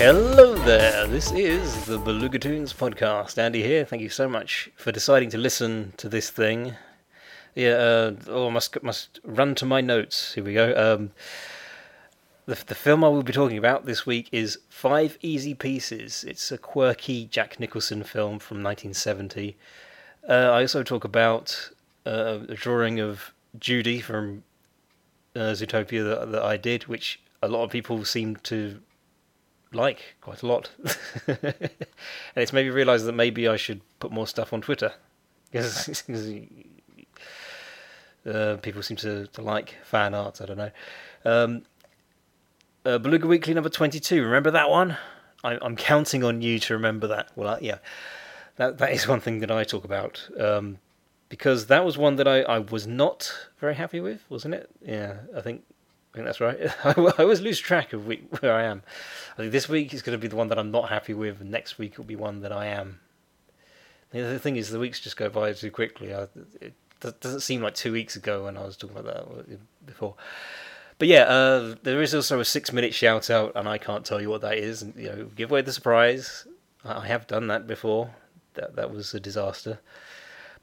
Hello there, this is the Belugatoons podcast. Andy here. Thank you so much for deciding to listen to this thing. Yeah, uh, oh, I must must run to my notes. Here we go. Um, the the film I will be talking about this week is Five Easy Pieces. It's a quirky Jack Nicholson film from 1970. Uh, I also talk about uh, a drawing of Judy from uh, Zootopia that, that I did, which a lot of people seem to like quite a lot. and it's made me realise that maybe I should put more stuff on Twitter. Because uh, people seem to, to like fan art, I don't know. Um, uh, Beluga Weekly number 22, remember that one? I, I'm counting on you to remember that. Well, uh, yeah, that, that is one thing that I talk about. Um, because that was one that I, I was not very happy with, wasn't it? Yeah, I think I think that's right. I always lose track of where I am. I think this week is going to be the one that I'm not happy with, and next week will be one that I am. The other thing is, the weeks just go by too quickly. I, it doesn't seem like two weeks ago when I was talking about that before. But yeah, uh, there is also a six-minute shout-out, and I can't tell you what that is. And, you know, give away the surprise. I have done that before. That that was a disaster.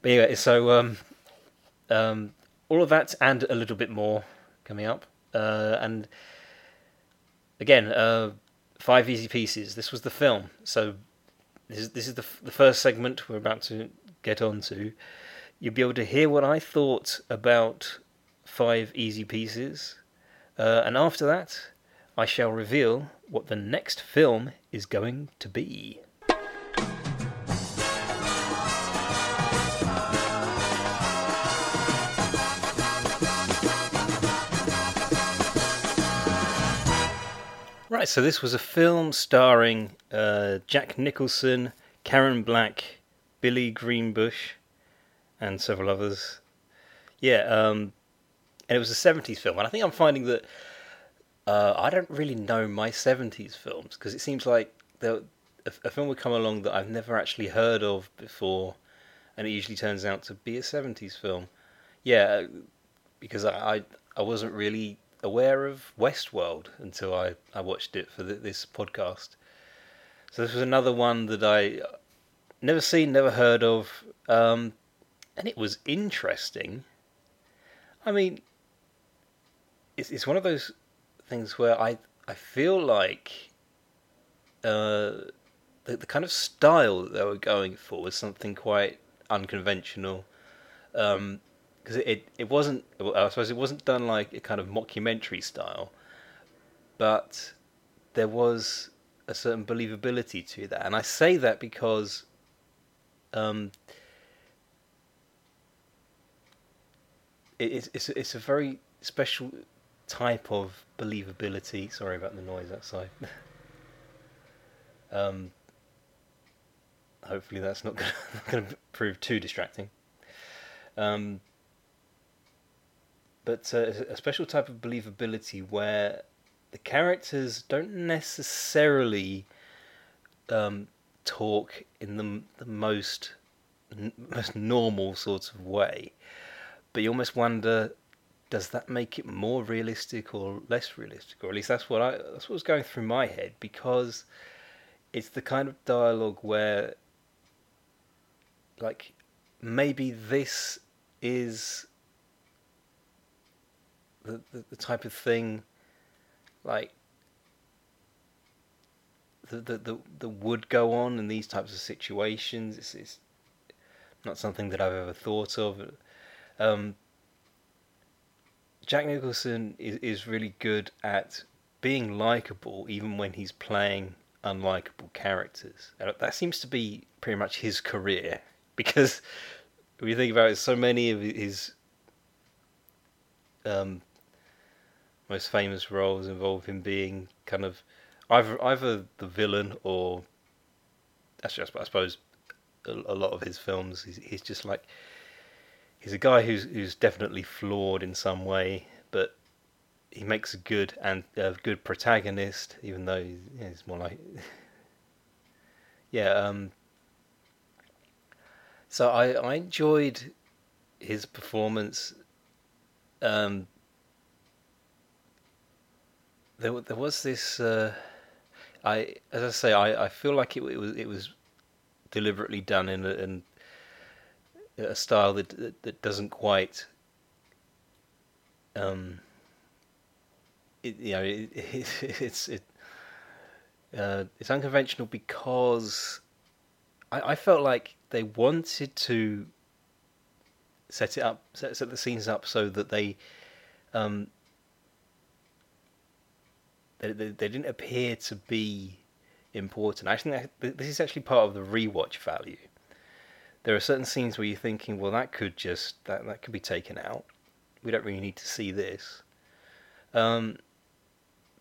But yeah, so um, um, all of that and a little bit more coming up. Uh, and again, uh, five easy pieces. This was the film, so this is, this is the the first segment we're about to get on to. You'll be able to hear what I thought about five easy pieces, uh, and after that, I shall reveal what the next film is going to be. Right, so this was a film starring uh, Jack Nicholson, Karen Black, Billy Green Bush, and several others. Yeah, um, and it was a 70s film. And I think I'm finding that uh, I don't really know my 70s films because it seems like a, a film would come along that I've never actually heard of before, and it usually turns out to be a 70s film. Yeah, because I, I, I wasn't really aware of Westworld until I, I watched it for this podcast. So this was another one that I never seen, never heard of, um, and it was interesting. I mean, it's it's one of those things where I I feel like uh, the the kind of style that they were going for was something quite unconventional. Um, because it, it wasn't I suppose it wasn't done like a kind of mockumentary style, but there was a certain believability to that, and I say that because um, it, it's it's a very special type of believability. Sorry about the noise outside. um, hopefully that's not going to prove too distracting. Um, but uh, a special type of believability where the characters don't necessarily um, talk in the, the most n- most normal sort of way, but you almost wonder does that make it more realistic or less realistic, or at least that's what I that's what was going through my head because it's the kind of dialogue where like maybe this is the, the, the type of thing like the, the, the, the would go on in these types of situations. It's, it's not something that I've ever thought of. Um, Jack Nicholson is, is really good at being likable even when he's playing unlikable characters. That seems to be pretty much his career. because when you think about it, so many of his um, most famous roles involve him being kind of either either the villain or actually I suppose a, lot of his films he's, he's just like he's a guy who's who's definitely flawed in some way, but he makes a good and a good protagonist, even though he's, he's more like yeah. Um, so I I enjoyed his performance. Um, there there was this. Uh, I as I say I, I feel like it, it was it was deliberately done in a, in a style that, that, that doesn't quite um it, you know it, it, it's it uh, it's unconventional because I, I felt like they wanted to set it up set, set the scenes up so that they um they, they, they didn't appear to be important. I think that, this is actually part of the rewatch value. There are certain scenes where you're thinking, well, that could just that that could be taken out. We don't really need to see this. Um,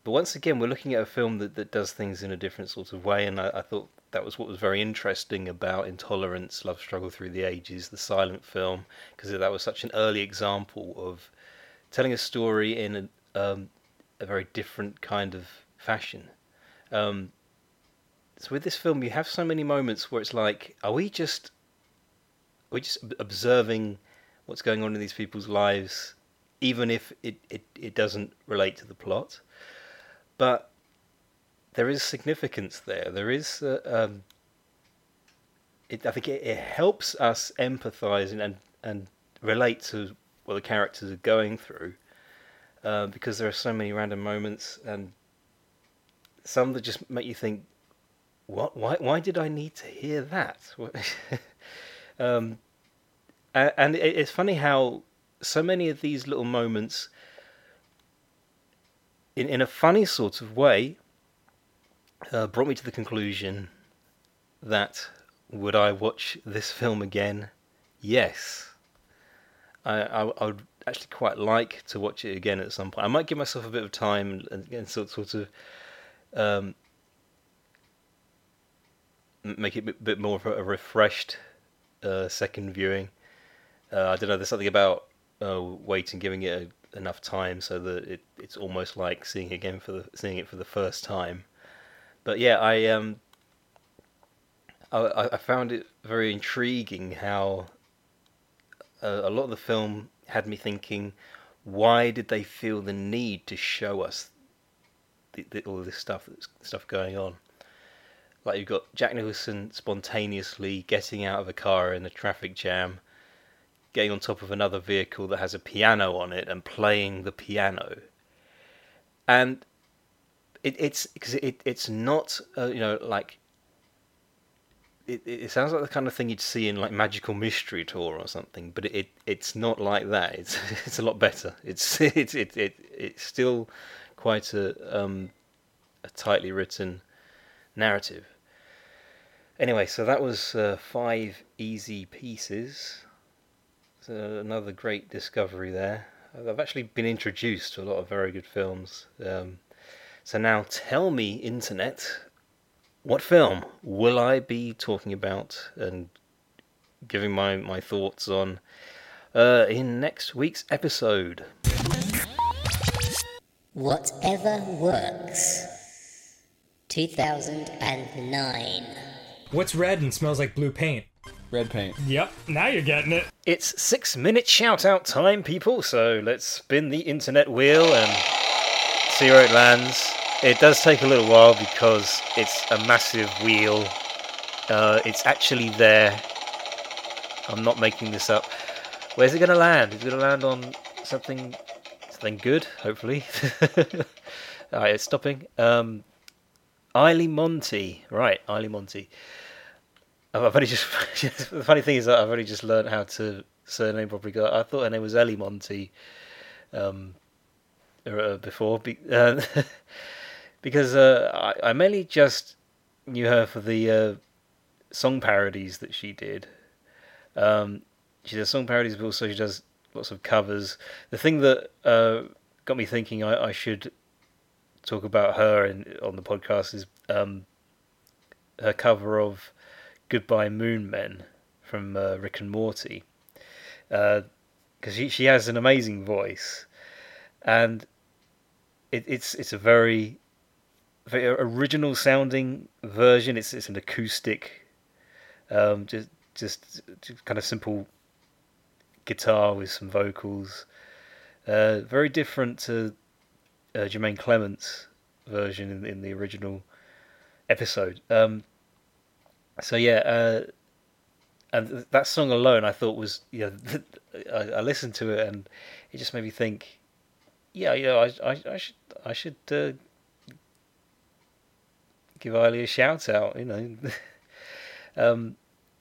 but once again, we're looking at a film that, that does things in a different sort of way, and I, I thought that was what was very interesting about Intolerance, Love Struggle Through the Ages, the silent film, because that was such an early example of telling a story in a, um, a very different kind of fashion. Um, so with this film, you have so many moments where it's like, are we just, are we just observing what's going on in these people's lives, even if it, it, it doesn't relate to the plot? But there is significance there. There is, uh, um, it, I think it, it helps us empathise and, and and relate to what the characters are going through, uh, because there are so many random moments and some that just make you think, what? Why? Why did I need to hear that? um, and it's funny how so many of these little moments, in in a funny sort of way, uh, brought me to the conclusion that would I watch this film again? Yes. I, I, I would actually quite like to watch it again at some point. I might give myself a bit of time and, and sort, sort of um, make it a bit, more of a refreshed uh, second viewing. Uh, I don't know. There's something about uh, waiting, giving it a, enough time so that it, it's almost like seeing again for the seeing it for the first time. But yeah, I um, I, I found it very intriguing how a, a lot of the film had me thinking, why did they feel the need to show us the, the, all this stuff stuff going on? Like you've got Jack Nicholson spontaneously getting out of a car in a traffic jam, getting on top of another vehicle that has a piano on it and playing the piano. And it, it's because it, it's not uh, you know like it, it sounds like the kind of thing you'd see in like Magical Mystery Tour or something, but it, it it's not like that. It's it's a lot better. It's it's it, it it's still quite a um, a tightly written narrative. Anyway, so that was uh, five easy pieces. So another great discovery there. I've actually been introduced to a lot of very good films. Um, so now tell me, internet, what film will I be talking about and giving my, my thoughts on uh, in next week's episode? Whatever works. 2009. What's red and smells like blue paint? Red paint. Yep, now you're getting it. It's six minute shout out time, people, so let's spin the internet wheel and see where it lands. It does take a little while because it's a massive wheel. Uh, it's actually there. I'm not making this up. Where's it going to land? It's going to land on something, something good, hopefully. All right, it's stopping. Um, Eiley Monty, right? Eiley Monty. I've only just the funny thing is that I've only just learned how to surname properly. I thought her name was Ellie Monty um, uh, before, uh, because uh, I, I, mainly just knew her for the uh, song parodies that she did. Um, she does song parodies, but also she does lots of covers. The thing that uh, got me thinking I, I should talk about her in, on the podcast is um, her cover of "Goodbye Moon Men" from uh, Rick and Morty, because she she has an amazing voice, and it, it's it's a very very original sounding version. It's it's an acoustic, um, just just, just kind of simple guitar with some vocals. Uh, very different to uh, Jermaine Clement's version in, in the original episode. Um, so yeah, uh, and that song alone, I thought was yeah. I, I, listened to it and it just made me think. Yeah, you know, I I, I should I should uh, give Eiley a shout out. You know, um,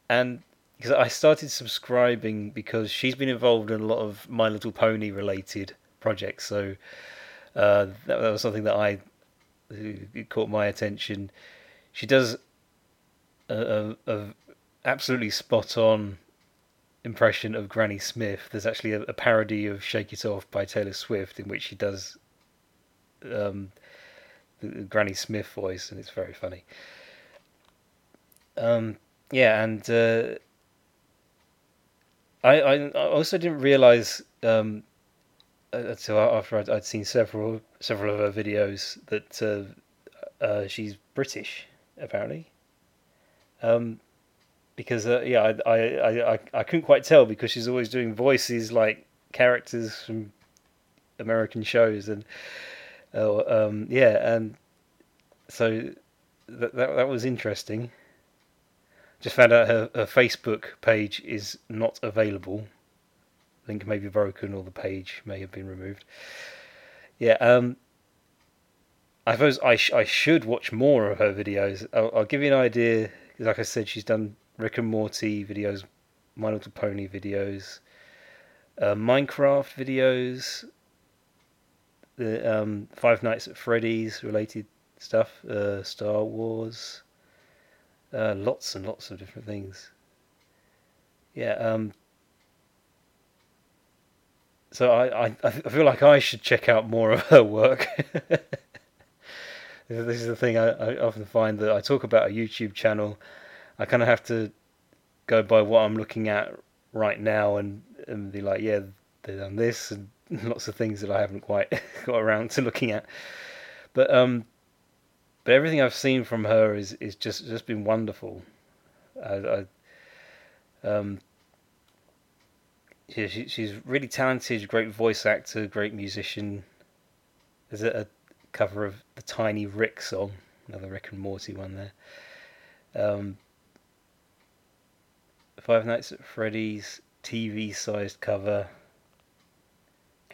and because I started subscribing because she's been involved in a lot of My Little Pony related projects. So uh, that, that, was something that I caught my attention. She does a, a, a absolutely spot on impression of Granny Smith. There's actually a, a, parody of "Shake It Off" by Taylor Swift in which she does um, Granny Smith voice, and it's very funny. Um, yeah, and uh, I, I also didn't realize um, until after I'd, I'd, seen several several of her videos that uh, uh, she's British apparently. Um, because uh, yeah, I, I, I I couldn't quite tell because she's always doing voices like characters from American shows and uh, um, yeah, and so that, that that was interesting. Just found out her, her Facebook page is not available. Link may be broken or the page may have been removed. Yeah, um, I suppose I, sh- I should watch more of her videos. I'll, I'll give you an idea. Like I said, she's done Rick and Morty videos, My Little Pony videos, uh, Minecraft videos, the um, Five Nights at Freddy's related stuff, uh, Star Wars, uh, lots and lots of different things. Yeah. Um, so I, I, I feel like I should check out more of her work. this is the thing I, I often find that I talk about a YouTube channel. I kind of have to go by what I'm looking at right now and, and be like, yeah, they've done this and lots of things that I haven't quite got around to looking at. But um, but everything I've seen from her is is just just been wonderful. I, I um, yeah, she, she's really talented, great voice actor, great musician. There's a, a, cover of the Tiny Rick song, another Rick and Morty one there. Um, Five Nights at Freddy's TV-sized cover.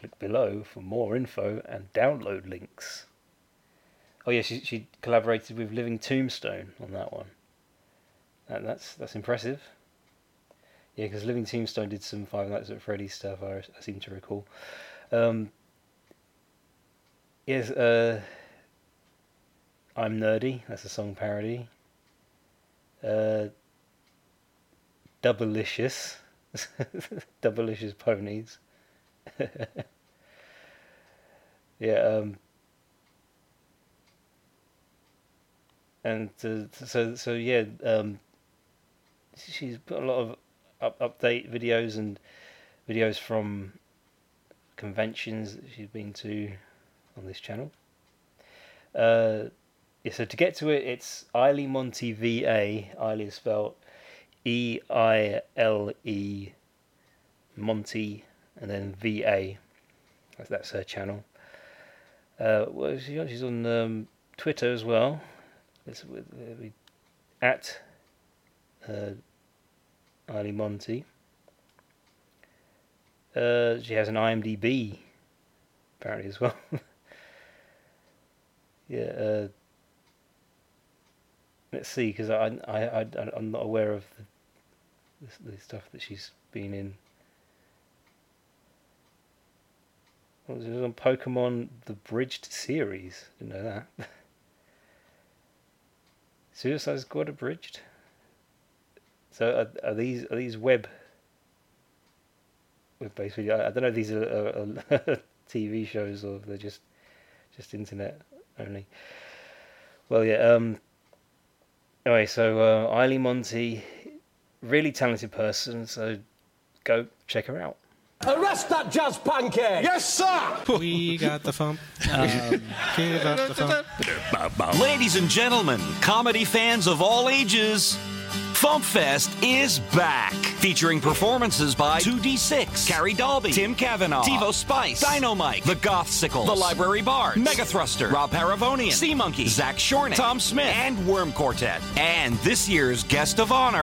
Click below for more info and download links. Oh yeah, she she collaborated with Living Tombstone on that one. And that's that's impressive. Yeah, because Living Tombstone did some Five Nights at Freddy's stuff. I, I seem to recall. Um, yes, uh, I'm nerdy. That's a song parody. Uh, Doublelicious ponies. yeah. Um, and uh, so so yeah, um, she's put a lot of up, update videos and videos from conventions that she's been to on this channel. Uh, yeah, so to get to it, it's Eiley Monty VA. Eiley is spelled E I L E Monty and then VA. That's, that's her channel. Uh, well, she's on um, Twitter as well. It's with, uh, at uh, Eiley Monty. Uh, she has an IMDb apparently as well. yeah. Uh, let's see, because I, I I I'm not aware of the, the, the stuff that she's been in. Well, it was on Pokemon the Abridged series. Didn't know that. Suicide Squad abridged. So are, are these are these web with basically. I, I don't know if these are, are, are TV shows or they're just just internet only. Well, yeah. Um. Anyway, so uh, Eileen Monty, really talented person. So go check her out. Arrest that jazz pancake! Yes, sir! We got the fump. Um, give up the fump. Ladies and gentlemen, comedy fans of all ages, FumpFest is back. Featuring performances by 2D6, Carrie Dalby, Tim Cavanaugh, Devo Spice, Dynamite, The Gothsicles, The Library Bards, Mega Thruster, Rob Paravonian, Sea Monkey, Zach Shornick, Tom Smith, and Worm Quartet. And this year's guest of honor.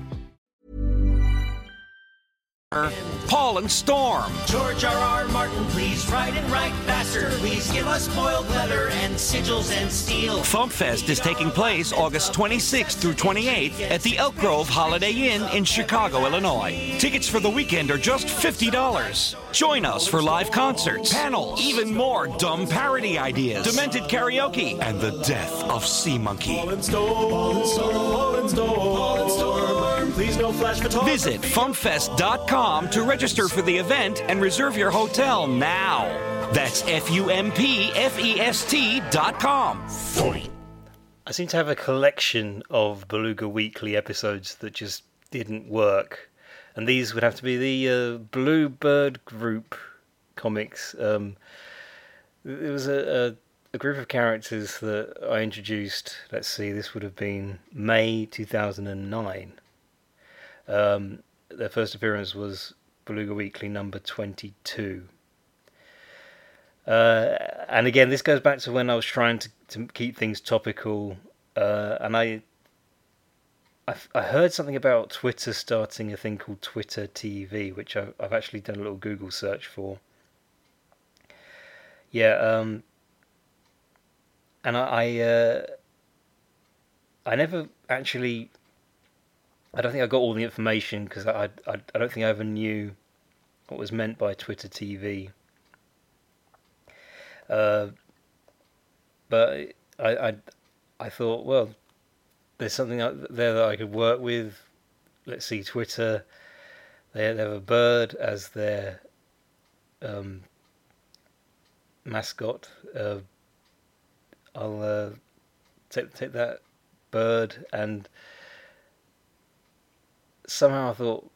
Paul and Storm. George R. R. Martin, please write and write faster. Please give us boiled leather and sigils and steel. FumpFest is taking place August 26th through 28th at the Elk Grove Holiday Inn in Chicago, Illinois. Tickets for the weekend are just $50. Join us for live concerts, panels, even more dumb parody ideas, demented karaoke, and the death of Sea Monkey. Please no flash photography. Visit fumpfest.com to register for the event and reserve your hotel now. That's F U M P F E S T dot com. I seem to have a collection of Beluga Weekly episodes that just didn't work, and these would have to be the uh, Bluebird Group comics. Um, it was a, a, a group of characters that I introduced. Let's see, this would have been May 2009. Um, their first appearance was Beluga Weekly number 22. Uh, and again, this goes back to when I was trying to, to keep things topical, uh, and I, I, I heard something about Twitter starting a thing called Twitter TV, which I've, I've actually done a little Google search for. Yeah, um, and I, I, uh, I never actually. I don't think I got all the information because I, I, I don't think I ever knew what was meant by Twitter TV. Uh, but I, I, I thought, well, there's something there that I could work with. Let's see, Twitter. They, they have a bird as their um, mascot. Uh, I'll uh, take take that bird and somehow I thought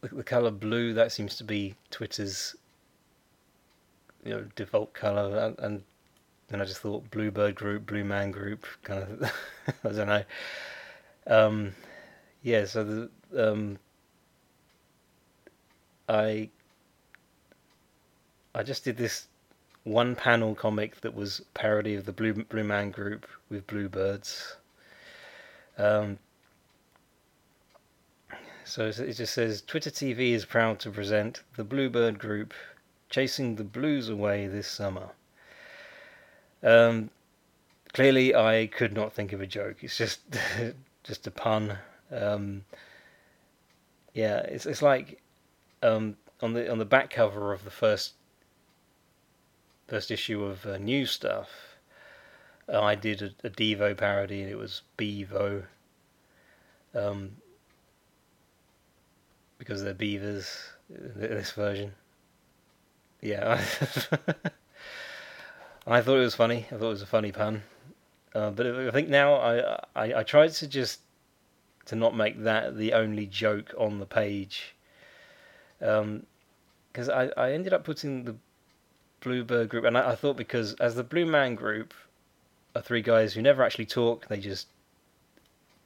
the, color blue that seems to be Twitter's you know default color and, and then I just thought Bluebird Group, Blue Man Group, kind of I don't know. Um, yeah, so the um, I I just did this one panel comic that was parody of the Blue Blue Man Group with bluebirds. Um, so it just says Twitter TV is proud to present the Bluebird Group chasing the blues away this summer. Um, clearly, I could not think of a joke. It's just just a pun. Um, yeah, it's it's like um, on the on the back cover of the first first issue of uh, New Stuff. I did a, a Devo parody, and it was Bevo. Um, because they're beavers this version. Yeah, I thought it was funny. I thought it was a funny pun. Uh, but I think now I, I I tried to just to not make that the only joke on the page. Because I, I ended up putting the Bluebird group, and I, I thought because as the Blue Man group are three guys who never actually talk, they just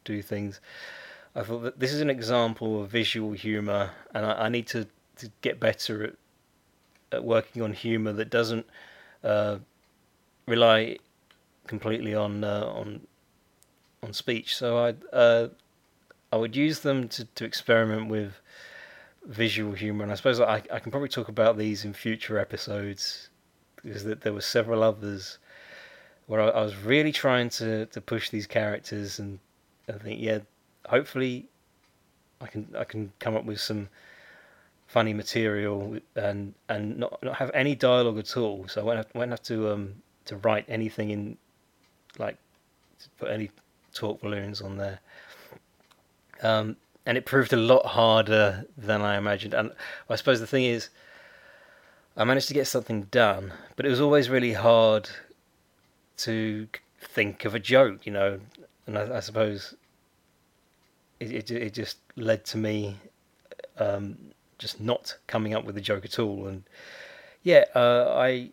do things. I thought that this is an example of visual humor, and I, I need to, to get better at, at working on humor that doesn't uh, rely completely on uh, on on speech. So I uh, I would use them to, to experiment with visual humor, and I suppose I I can probably talk about these in future episodes because that there were several others where I, I was really trying to, to push these characters, and I think yeah, hopefully I can I can come up with some funny material and and not not have any dialogue at all. So I won't have, won't have to um to write anything in like put any talk balloons on there. Um, and it proved a lot harder than I imagined. And I suppose the thing is, I managed to get something done, but it was always really hard to think of a joke, you know. And I, I suppose it, it it just led to me um, just not coming up with a joke at all. And yeah, uh, I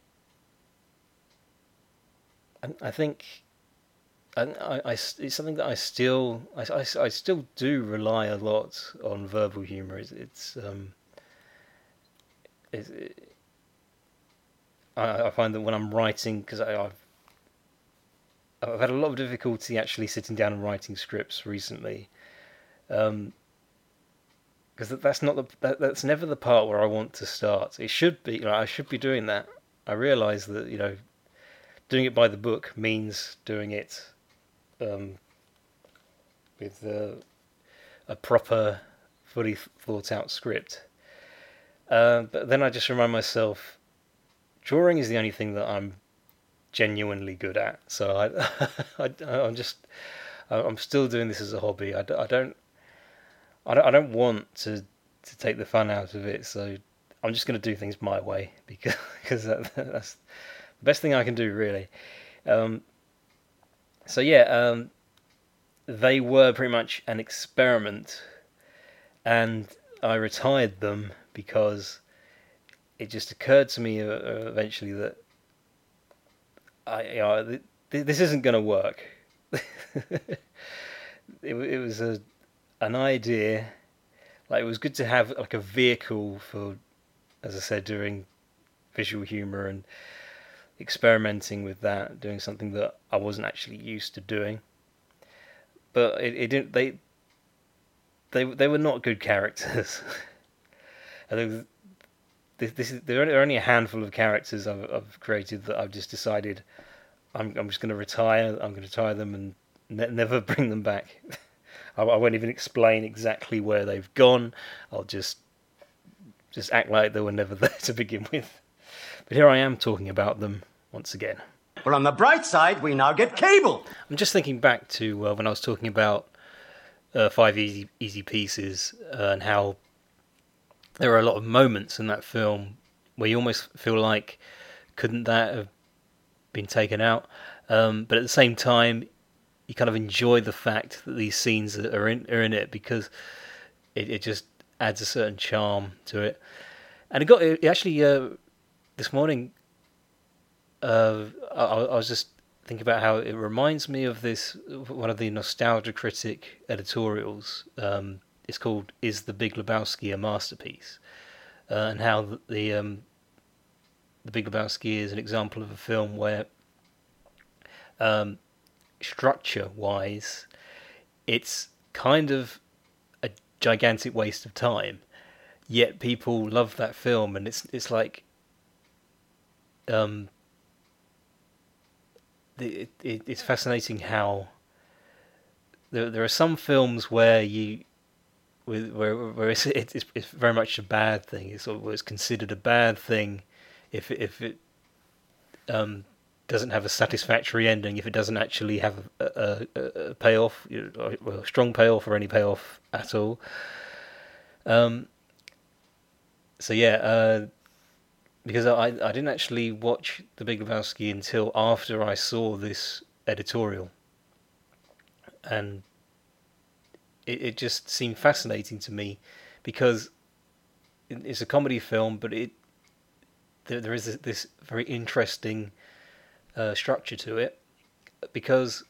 I think and I, I, it's something that I still I, I, I, still do rely a lot on verbal humor. It's, it's um, it's, it, I, I find that when I'm writing, because I've I've had a lot of difficulty actually sitting down and writing scripts recently, because um, that's not the that, that's never the part where I want to start. It should be. You know, I should be doing that. I realise that you know, doing it by the book means doing it um, with uh, a proper, fully thought out script. Uh, but then I just remind myself, drawing is the only thing that I'm genuinely good at. So I, I I'm just, I'm still doing this as a hobby. I, I don't, I don't, I don't want to to take the fun out of it. So I'm just going to do things my way because because that, that's the best thing I can do really. Um, so yeah, um, they were pretty much an experiment, and I retired them because it just occurred to me uh, uh eventually that I, you know, this isn't going to work. it, it was a an idea, like it was good to have like a vehicle for, as I said, doing visual humor and experimenting with that, doing something that I wasn't actually used to doing. But it, it didn't. They they they were not good characters. this, this is there are only a handful of characters I've, I've created that I've just decided I'm I'm just going to retire. I'm going to retire them and ne- never bring them back. I, I won't even explain exactly where they've gone. I'll just just act like they were never there to begin with. But here I am talking about them once again. Well, on the bright side, we now get cable. I'm just thinking back to uh, when I was talking about uh, Five Easy Easy Pieces uh, and how there are a lot of moments in that film where you almost feel like couldn't that have been taken out? Um, but at the same time, you kind of enjoy the fact that these scenes are in are in it because it, it just adds a certain charm to it. And it got it actually uh, this morning, uh, I, I, was just thinking about how it reminds me of this one of the Nostalgia Critic editorials. Um, it's called "Is the Big Lebowski a Masterpiece?" Uh, and how the the, um, the Big Lebowski is an example of a film where, um, structure-wise, it's kind of a gigantic waste of time. Yet people love that film, and it's it's like um, it, it, it's fascinating how there there are some films where you where where it's, it's it's very much a bad thing. It's it's considered a bad thing if if it um, doesn't have a satisfactory ending. If it doesn't actually have a, a, a payoff, a strong payoff or any payoff at all. Um. So yeah, uh, because I I didn't actually watch The Big Lebowski until after I saw this editorial, and it, it just seemed fascinating to me because it's a comedy film, but it there, there is this, this very interesting uh, structure to it because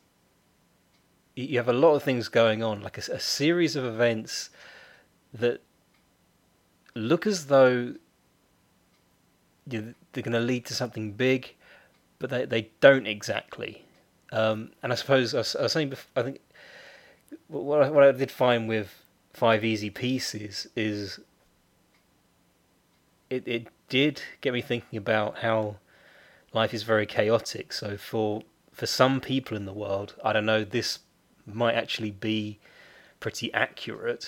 you have a lot of things going on, like a series of events that look as though you know, they're going to lead to something big, but they, they don't exactly. Um, and I suppose I was, I was saying, bef- I think what I, what I did find with Five Easy Pieces is it it did get me thinking about how life is very chaotic. So for for some people in the world, I don't know, this might actually be pretty accurate.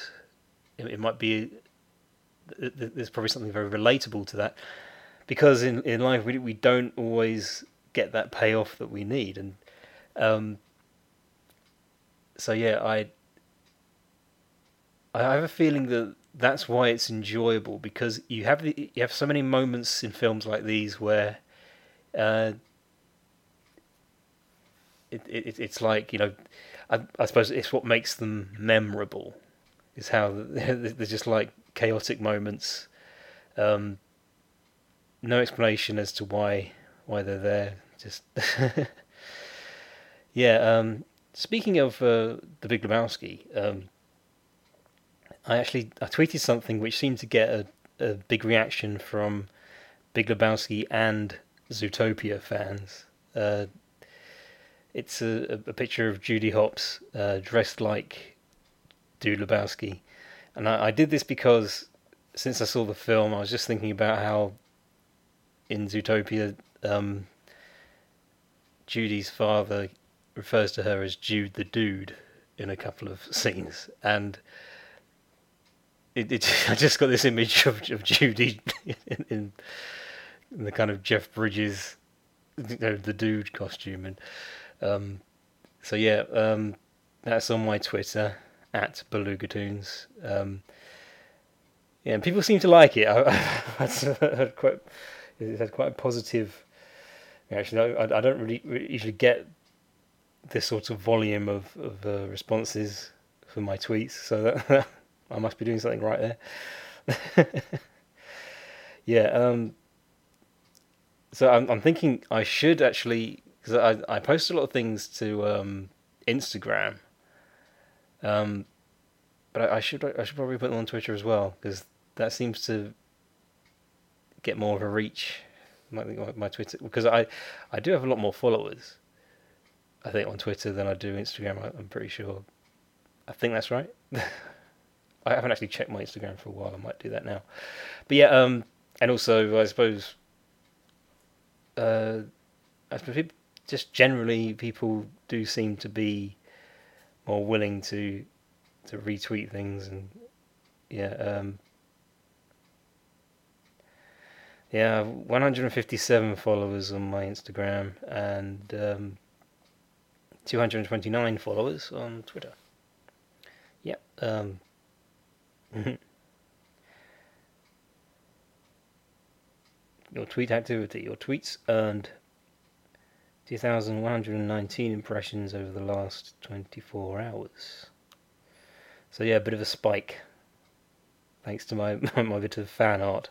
It, it might be th- th- there's probably something very relatable to that because in in life we we don't always get that payoff that we need and um so yeah I I have a feeling that that's why it's enjoyable because you have the, you have so many moments in films like these where uh, it, it it's like you know I, I suppose it's what makes them memorable is how they're just like chaotic moments. Um, no explanation as to why why they're there just yeah um, speaking of uh, the Big Lebowski um, I actually I tweeted something which seemed to get a, a big reaction from Big Lebowski and Zootopia fans. Uh, it's a, a picture of Judy Hopps uh, dressed like Dude Lebowski, and I, I did this because since I saw the film, I was just thinking about how in Zootopia, um, Judy's father refers to her as Jude the Dude in a couple of scenes, and it, it, I just got this image of, of Judy in, in, in the kind of Jeff Bridges, you know, the dude costume, and um, so yeah, um, that's on my Twitter at Belugatoons. Um, yeah, and people seem to like it. I, I had quite, it had quite a positive Actually, I, I don't really, really usually get this sort of volume of of uh, responses for my tweets, so that. I must be doing something right there. yeah. Um, so I'm, I'm thinking I should actually because I I post a lot of things to um, Instagram. Um, but I, I should I should probably put them on Twitter as well because that seems to get more of a reach. My, my Twitter because I I do have a lot more followers. I think on Twitter than I do Instagram. I, I'm pretty sure. I think that's right. I haven't actually checked my Instagram for a while. I might do that now. But yeah, um, and also I suppose, uh, I just generally people do seem to be more willing to to retweet things and yeah, um, yeah, 157 followers on my Instagram and um, 229 followers on Twitter. Yep. Um, your tweet activity. Your tweets earned 2,119 impressions over the last 24 hours. So yeah, a bit of a spike. Thanks to my my bit of fan art.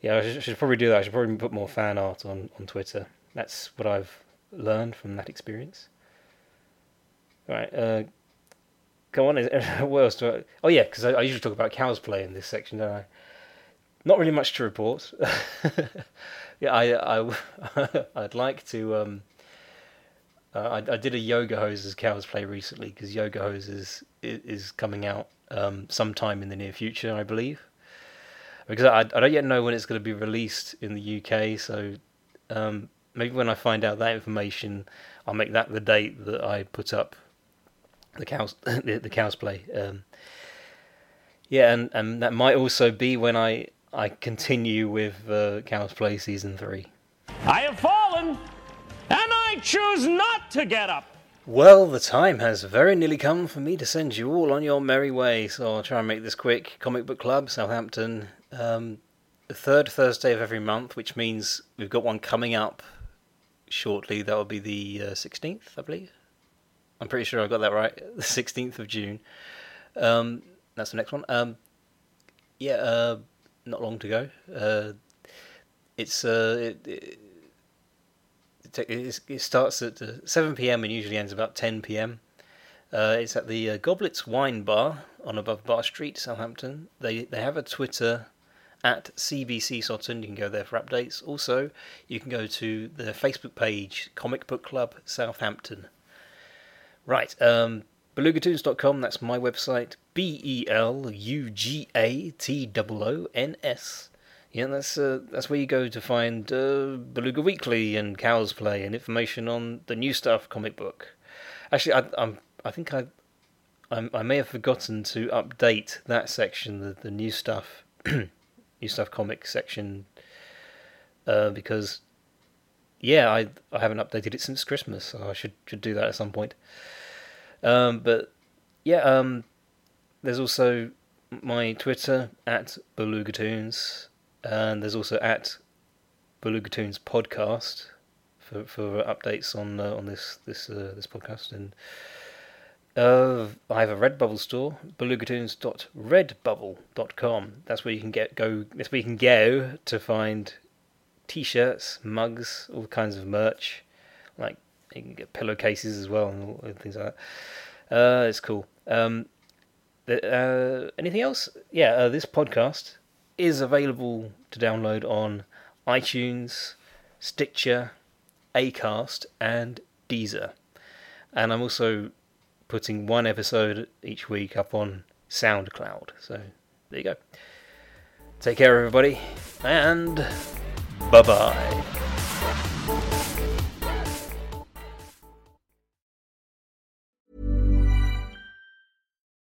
Yeah, I should, should probably do that. I should probably put more fan art on, on Twitter. That's what I've learned from that experience. Right, uh, go on. What else do I? Oh yeah, because I, I, usually talk about cosplay in this section, don't I? Not really much to report. yeah, I, I I'd like to. Um, uh, I, I did a Yoga Hosers cows play recently because Yoga Hosers is, is coming out um, sometime in the near future, I believe. Because I, I don't yet know when it's going to be released in the UK, so um, maybe when I find out that information, I'll make that the date that I put up the cows the, the cosplay. Um, yeah, and, and that might also be when I I continue with uh, cosplay season three. I have fallen, and I choose not to get up. Well, the time has very nearly come for me to send you all on your merry way, so I'll try and make this quick. Comic Book Club, Southampton, um, the third Thursday of every month, which means we've got one coming up shortly. That will be the uh, 16th, I believe. I'm pretty sure I got that right. The 16th of June. Um, that's the next one. Um, yeah, uh, not long to go. Uh, it's uh, it, it, it, it starts at uh, 7 p.m. and usually ends about 10 p.m. Uh, it's at the uh, Goblets Wine Bar on above Bar Street, Southampton. They they have a Twitter at CBCSoton. You can go there for updates. Also, you can go to the Facebook page Comic Book Club Southampton. Right, um, belugatoons.com. That's my website. B E L U G A T O O N S. Yeah, that's uh, that's where you go to find uh, Beluga Weekly and Cows Play and information on the new stuff comic book. Actually, I, I'm I think I, I, I may have forgotten to update that section, the, the new stuff, new stuff comic section, uh, because yeah, I I haven't updated it since Christmas, so I should should do that at some point. Um, but yeah, um, there's also my Twitter at Belugatoons, and there's also at Belugatoons podcast for for updates on uh, on this this uh, this podcast and. Uh, I have a Redbubble store, belugatoons.redbubble.com. That's where you can get go. That's where you can go to find t-shirts, mugs, all kinds of merch. You can get pillowcases as well and things like that. Uh, it's cool. Um, the, uh, anything else? Yeah, uh, this podcast is available to download on iTunes, Stitcher, Acast, and Deezer. And I'm also putting one episode each week up on SoundCloud. So there you go. Take care, everybody, and bye bye.